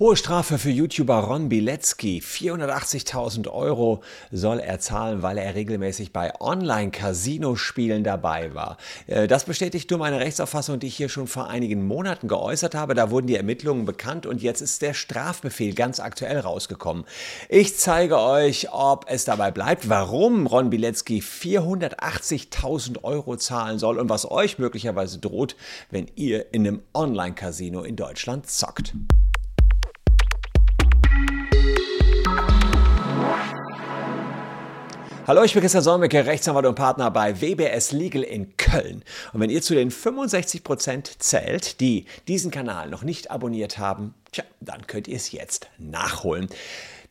Hohe Strafe für YouTuber Ron Bilecki. 480.000 Euro soll er zahlen, weil er regelmäßig bei Online-Casino-Spielen dabei war. Äh, das bestätigt nur meine Rechtsauffassung, die ich hier schon vor einigen Monaten geäußert habe. Da wurden die Ermittlungen bekannt und jetzt ist der Strafbefehl ganz aktuell rausgekommen. Ich zeige euch, ob es dabei bleibt, warum Ron Bilecki 480.000 Euro zahlen soll und was euch möglicherweise droht, wenn ihr in einem Online-Casino in Deutschland zockt. Hallo, ich bin Christian Solmecke, Rechtsanwalt und Partner bei WBS Legal in Köln. Und wenn ihr zu den 65% zählt, die diesen Kanal noch nicht abonniert haben, tja, dann könnt ihr es jetzt nachholen.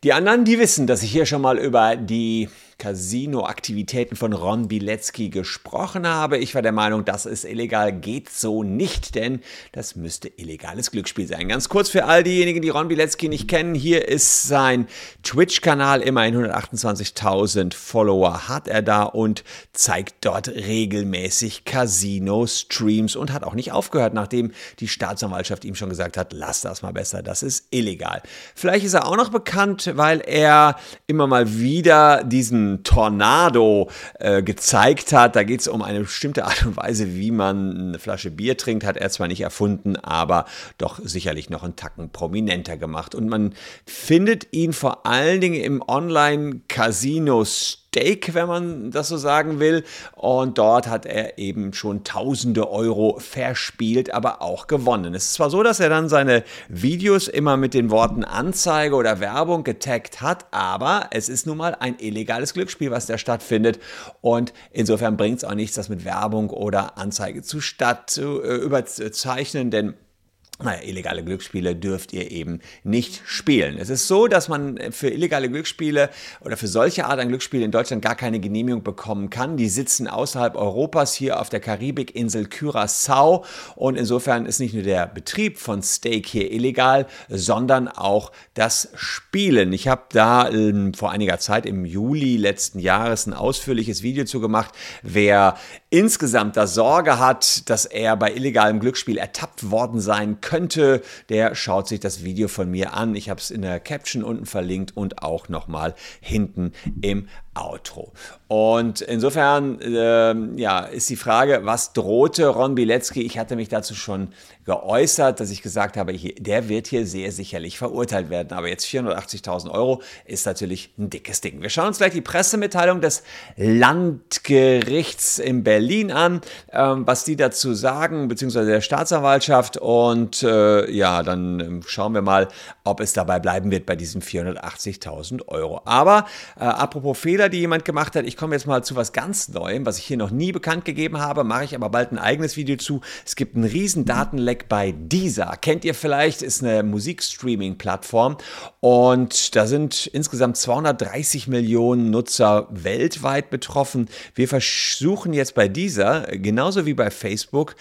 Die anderen, die wissen, dass ich hier schon mal über die Casino-Aktivitäten von Ron Bilecki gesprochen habe. Ich war der Meinung, das ist illegal, geht so nicht, denn das müsste illegales Glücksspiel sein. Ganz kurz für all diejenigen, die Ron Bilecki nicht kennen, hier ist sein Twitch-Kanal, immerhin 128.000 Follower hat er da und zeigt dort regelmäßig Casino-Streams und hat auch nicht aufgehört, nachdem die Staatsanwaltschaft ihm schon gesagt hat, lass das mal besser, das ist illegal. Vielleicht ist er auch noch bekannt, weil er immer mal wieder diesen Tornado äh, gezeigt hat. Da geht es um eine bestimmte Art und Weise, wie man eine Flasche Bier trinkt. Hat er zwar nicht erfunden, aber doch sicherlich noch einen Tacken prominenter gemacht. Und man findet ihn vor allen Dingen im Online-Casino Steak, wenn man das so sagen will. Und dort hat er eben schon tausende Euro verspielt, aber auch gewonnen. Es ist zwar so, dass er dann seine Videos immer mit den Worten Anzeige oder Werbung getaggt hat, aber es ist nun mal ein illegales Glücksspiel, was da stattfindet. Und insofern bringt es auch nichts, das mit Werbung oder Anzeige zu statt zu äh, überzeichnen, denn naja, illegale Glücksspiele dürft ihr eben nicht spielen. Es ist so, dass man für illegale Glücksspiele oder für solche Art an Glücksspiele in Deutschland gar keine Genehmigung bekommen kann. Die sitzen außerhalb Europas hier auf der Karibikinsel Curaçao und insofern ist nicht nur der Betrieb von Steak hier illegal, sondern auch das Spielen. Ich habe da ähm, vor einiger Zeit im Juli letzten Jahres ein ausführliches Video zu gemacht. Wer insgesamt da Sorge hat, dass er bei illegalem Glücksspiel ertappt worden sein könnte, der schaut sich das Video von mir an. Ich habe es in der Caption unten verlinkt und auch nochmal hinten im Outro. Und insofern äh, ja, ist die Frage, was drohte Ron Bilecki? Ich hatte mich dazu schon geäußert, dass ich gesagt habe, hier, der wird hier sehr sicherlich verurteilt werden. Aber jetzt 480.000 Euro ist natürlich ein dickes Ding. Wir schauen uns gleich die Pressemitteilung des Landgerichts in Berlin an, ähm, was die dazu sagen, beziehungsweise der Staatsanwaltschaft. Und äh, ja, dann äh, schauen wir mal, ob es dabei bleiben wird bei diesen 480.000 Euro. Aber äh, apropos Fehler, Fehler, die jemand gemacht hat. Ich komme jetzt mal zu was ganz Neuem, was ich hier noch nie bekannt gegeben habe, mache ich aber bald ein eigenes Video zu. Es gibt einen riesen Datenleck bei Deezer. Kennt ihr vielleicht, ist eine Musikstreaming-Plattform und da sind insgesamt 230 Millionen Nutzer weltweit betroffen. Wir versuchen jetzt bei Deezer, genauso wie bei Facebook,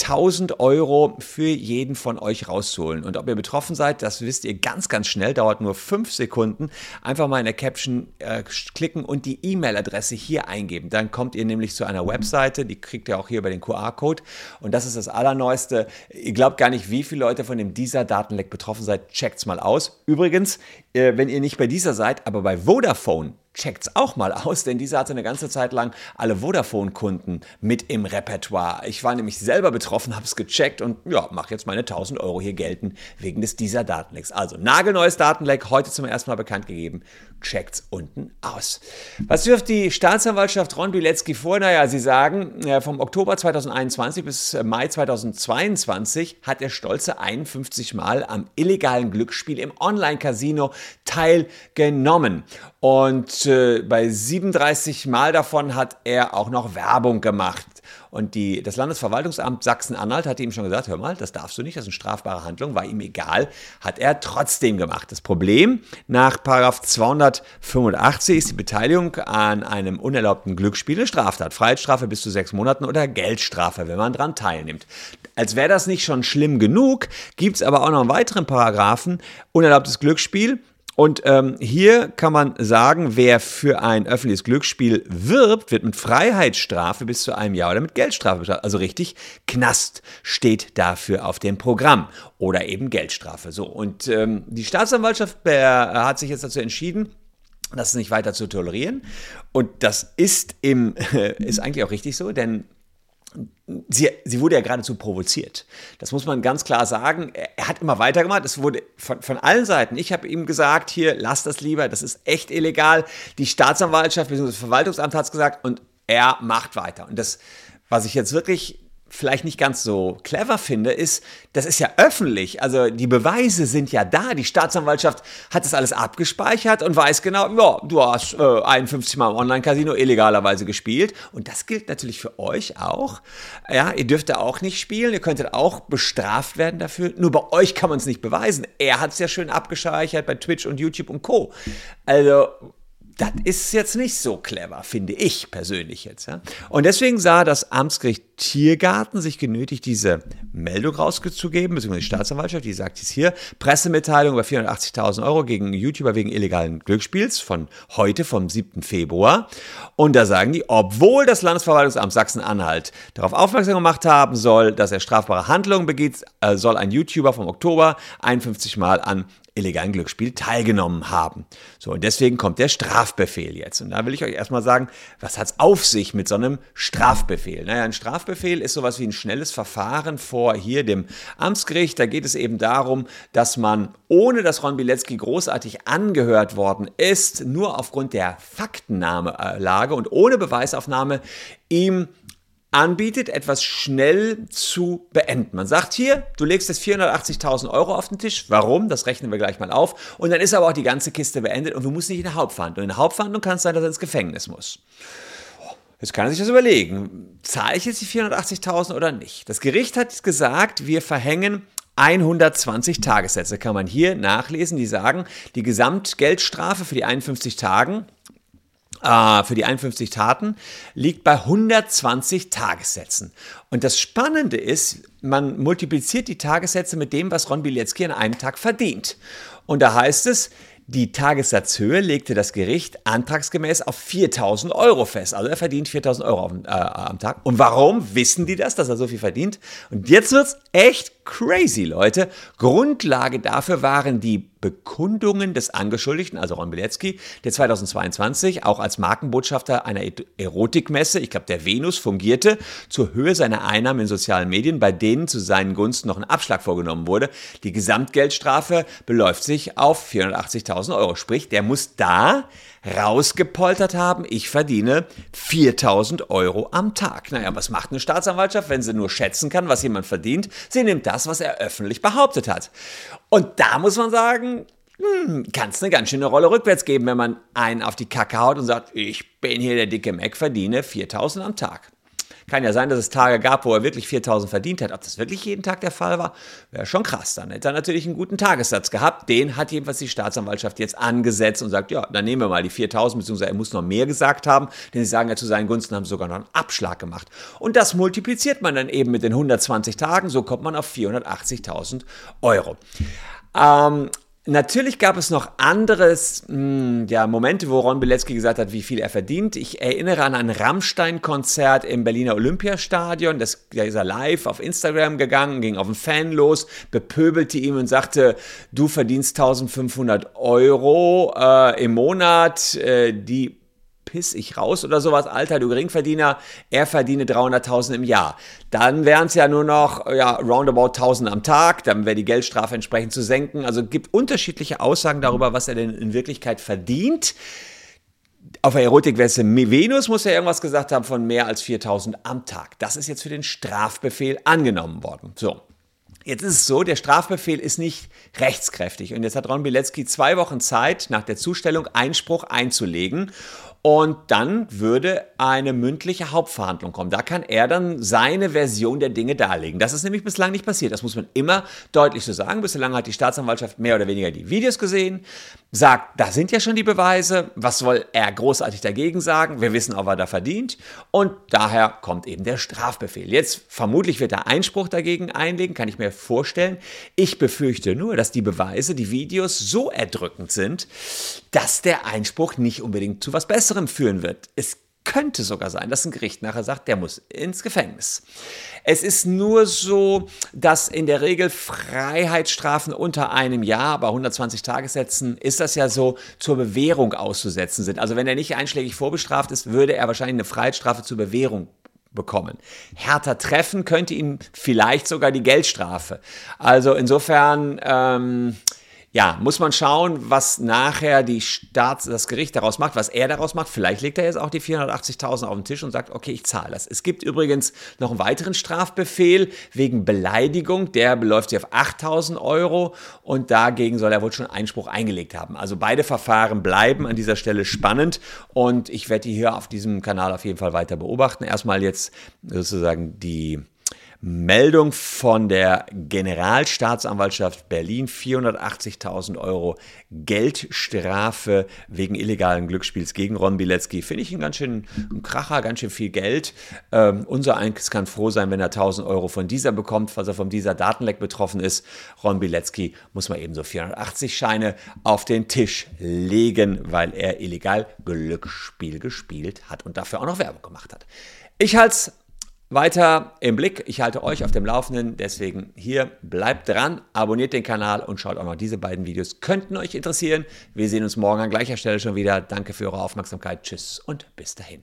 1000 Euro für jeden von euch rauszuholen. Und ob ihr betroffen seid, das wisst ihr ganz, ganz schnell, dauert nur 5 Sekunden. Einfach mal in der Caption äh, klicken und die E-Mail-Adresse hier eingeben. Dann kommt ihr nämlich zu einer Webseite, die kriegt ihr auch hier über den QR-Code. Und das ist das Allerneueste. Ihr glaubt gar nicht, wie viele Leute von dem dieser Datenleck betroffen seid. Checkt's mal aus. Übrigens, äh, wenn ihr nicht bei dieser seid, aber bei Vodafone, checkt's auch mal aus, denn dieser hatte eine ganze Zeit lang alle Vodafone-Kunden mit im Repertoire. Ich war nämlich selber betroffen, habe es gecheckt und ja, mache jetzt meine 1000 Euro hier gelten wegen des dieser Datenlecks. Also nagelneues Datenleck, heute zum ersten Mal bekannt gegeben. Checkt's unten aus. Was wirft die Staatsanwaltschaft Ron Bilecki vor? Naja, sie sagen, vom Oktober 2021 bis Mai 2022 hat er stolze 51 Mal am illegalen Glücksspiel im Online-Casino teilgenommen. Und äh, bei 37 Mal davon hat er auch noch Werbung gemacht. Und die, das Landesverwaltungsamt Sachsen-Anhalt hatte ihm schon gesagt, hör mal, das darfst du nicht, das ist eine strafbare Handlung, war ihm egal, hat er trotzdem gemacht. Das Problem nach 285 ist die Beteiligung an einem unerlaubten Glücksspiel eine Straftat. Freiheitsstrafe bis zu sechs Monaten oder Geldstrafe, wenn man daran teilnimmt. Als wäre das nicht schon schlimm genug, gibt es aber auch noch einen weiteren Paragraphen, unerlaubtes Glücksspiel Und ähm, hier kann man sagen, wer für ein öffentliches Glücksspiel wirbt, wird mit Freiheitsstrafe bis zu einem Jahr oder mit Geldstrafe bestraft. Also richtig, Knast steht dafür auf dem Programm oder eben Geldstrafe. So, und ähm, die Staatsanwaltschaft äh, hat sich jetzt dazu entschieden, das nicht weiter zu tolerieren. Und das ist, im, ist eigentlich auch richtig so, denn Sie, sie, wurde ja geradezu provoziert. Das muss man ganz klar sagen. Er hat immer weitergemacht. Es wurde von, von allen Seiten. Ich habe ihm gesagt, hier, lass das lieber, das ist echt illegal. Die Staatsanwaltschaft bzw. das Verwaltungsamt hat es gesagt und er macht weiter. Und das, was ich jetzt wirklich vielleicht nicht ganz so clever finde, ist, das ist ja öffentlich. Also die Beweise sind ja da. Die Staatsanwaltschaft hat das alles abgespeichert und weiß genau, ja, du hast äh, 51 Mal im Online-Casino illegalerweise gespielt. Und das gilt natürlich für euch auch. Ja, ihr dürft da auch nicht spielen. Ihr könntet auch bestraft werden dafür. Nur bei euch kann man es nicht beweisen. Er hat es ja schön abgespeichert bei Twitch und YouTube und Co. Also das ist jetzt nicht so clever, finde ich persönlich jetzt. Ja? Und deswegen sah das Amtsgericht Tiergarten sich genötigt, diese Meldung rauszugeben, beziehungsweise die Staatsanwaltschaft, die sagt jetzt hier, Pressemitteilung über 480.000 Euro gegen YouTuber wegen illegalen Glücksspiels von heute, vom 7. Februar. Und da sagen die, obwohl das Landesverwaltungsamt Sachsen-Anhalt darauf aufmerksam gemacht haben soll, dass er strafbare Handlungen begeht, äh, soll ein YouTuber vom Oktober 51 Mal an illegalen Glücksspiel teilgenommen haben. So, und deswegen kommt der Strafbefehl jetzt. Und da will ich euch erstmal sagen, was hat es auf sich mit so einem Strafbefehl? Naja, ein Strafbefehl ist sowas wie ein schnelles Verfahren vor hier dem Amtsgericht. Da geht es eben darum, dass man, ohne dass Ron Bilecki großartig angehört worden ist, nur aufgrund der Faktennahmelage und ohne Beweisaufnahme ihm anbietet, etwas schnell zu beenden. Man sagt hier, du legst jetzt 480.000 Euro auf den Tisch. Warum? Das rechnen wir gleich mal auf. Und dann ist aber auch die ganze Kiste beendet und du musst nicht in der Hauptverhandlung. In der Hauptverhandlung kann es sein, dass er ins Gefängnis muss. Jetzt kann er sich das überlegen. Zahle ich jetzt die 480.000 oder nicht? Das Gericht hat gesagt, wir verhängen 120 Tagessätze. Kann man hier nachlesen. Die sagen, die Gesamtgeldstrafe für die 51 Tagen äh, für die 51 Taten liegt bei 120 Tagessätzen. Und das Spannende ist, man multipliziert die Tagessätze mit dem, was Ron Bilecki an einem Tag verdient. Und da heißt es, die Tagessatzhöhe legte das Gericht antragsgemäß auf 4000 Euro fest. Also er verdient 4000 Euro auf, äh, am Tag. Und warum wissen die das, dass er so viel verdient? Und jetzt wird's echt crazy, Leute. Grundlage dafür waren die Bekundungen des Angeschuldigten, also Ron Bilecki, der 2022 auch als Markenbotschafter einer Erotikmesse, ich glaube der Venus, fungierte, zur Höhe seiner Einnahmen in sozialen Medien, bei denen zu seinen Gunsten noch ein Abschlag vorgenommen wurde. Die Gesamtgeldstrafe beläuft sich auf 480.000 Euro. Sprich, der muss da rausgepoltert haben, ich verdiene 4000 Euro am Tag. Naja, was macht eine Staatsanwaltschaft, wenn sie nur schätzen kann, was jemand verdient? Sie nimmt das, was er öffentlich behauptet hat. Und da muss man sagen, hm, kann es eine ganz schöne Rolle rückwärts geben, wenn man einen auf die Kacke haut und sagt, ich bin hier der dicke Mac, verdiene 4000 am Tag. Kann ja sein, dass es Tage gab, wo er wirklich 4000 verdient hat. Ob das wirklich jeden Tag der Fall war, wäre schon krass. Dann hätte er natürlich einen guten Tagessatz gehabt. Den hat jedenfalls die Staatsanwaltschaft jetzt angesetzt und sagt, ja, dann nehmen wir mal die 4000, beziehungsweise er muss noch mehr gesagt haben, denn sie sagen ja zu seinen Gunsten, haben sogar noch einen Abschlag gemacht. Und das multipliziert man dann eben mit den 120 Tagen, so kommt man auf 480.000 Euro. Ähm, Natürlich gab es noch anderes, mh, hm, ja, Momente, wo Ron Bilecki gesagt hat, wie viel er verdient. Ich erinnere an ein Rammstein-Konzert im Berliner Olympiastadion. Das, da ist er live auf Instagram gegangen, ging auf einen Fan los, bepöbelte ihm und sagte, du verdienst 1500 Euro äh, im Monat, äh, die piss ich raus oder sowas, Alter, du Geringverdiener, er verdiene 300.000 im Jahr. Dann wären es ja nur noch, ja, roundabout 1.000 am Tag, dann wäre die Geldstrafe entsprechend zu senken. Also gibt unterschiedliche Aussagen darüber, was er denn in Wirklichkeit verdient. Auf der Erotikweste Venus muss er irgendwas gesagt haben von mehr als 4000 am Tag. Das ist jetzt für den Strafbefehl angenommen worden. So. Jetzt ist es so, der Strafbefehl ist nicht rechtskräftig und jetzt hat Ron Bilecki zwei Wochen Zeit, nach der Zustellung Einspruch einzulegen Und dann würde eine mündliche Hauptverhandlung kommen. Da kann er dann seine Version der Dinge darlegen. Das ist nämlich bislang nicht passiert. Das muss man immer deutlich so sagen. Bislang hat die Staatsanwaltschaft mehr oder weniger die Videos gesehen, sagt, da sind ja schon die Beweise. Was soll er großartig dagegen sagen? Wir wissen was er verdient. Und daher kommt eben der Strafbefehl. Jetzt vermutlich wird er Einspruch dagegen einlegen, kann ich mir vorstellen. Ich befürchte nur, dass die Beweise, die Videos so erdrückend sind, dass der Einspruch nicht unbedingt zu was Besserem führen wird. Es könnte sogar sein, dass ein Gericht nachher sagt, der muss ins Gefängnis. Es ist nur so, dass in der Regel Freiheitsstrafen unter einem Jahr, bei 120 Tagessätzen, ist das ja so zur Bewährung auszusetzen sind. Also wenn er nicht einschlägig vorbestraft ist, würde er wahrscheinlich eine Freiheitsstrafe zur Bewährung bekommen. Härter treffen könnte ihn vielleicht sogar die Geldstrafe. Also insofern ähm, ja, muss man schauen, was nachher die Staats, das Gericht daraus macht, was er daraus macht. Vielleicht legt er jetzt auch die 480.000 auf den Tisch und sagt, okay, ich zahle das. Es gibt übrigens noch einen weiteren Strafbefehl wegen Beleidigung. Der beläuft sich auf 8.000 Euro und dagegen soll er wohl schon Einspruch eingelegt haben. Also beide Verfahren bleiben an dieser Stelle spannend und ich werde die hier auf diesem Kanal auf jeden Fall weiter beobachten. Erstmal jetzt sozusagen die Meldung von der Generalstaatsanwaltschaft Berlin 480.000 Euro Geldstrafe wegen illegalen Glücksspiels gegen Ron Bilecki. Finde ich ein ganz schön ein Kracher, ganz schön viel Geld. Ähm, unser Eins kann froh sein, wenn er 1000 Euro von dieser bekommt, falls er von dieser Datenleck betroffen ist. Ron Bilecki muss man eben so 480 Scheine auf den Tisch legen, weil er illegal Glücksspiel gespielt hat und dafür auch noch Werbung gemacht hat. Ich halte es weiter im Blick. Ich halte euch auf dem Laufenden. Deswegen hier bleibt dran, abonniert den Kanal und schaut auch noch diese beiden Videos. Könnten euch interessieren. Wir sehen uns morgen an gleicher Stelle schon wieder. Danke für eure Aufmerksamkeit. Tschüss und bis dahin.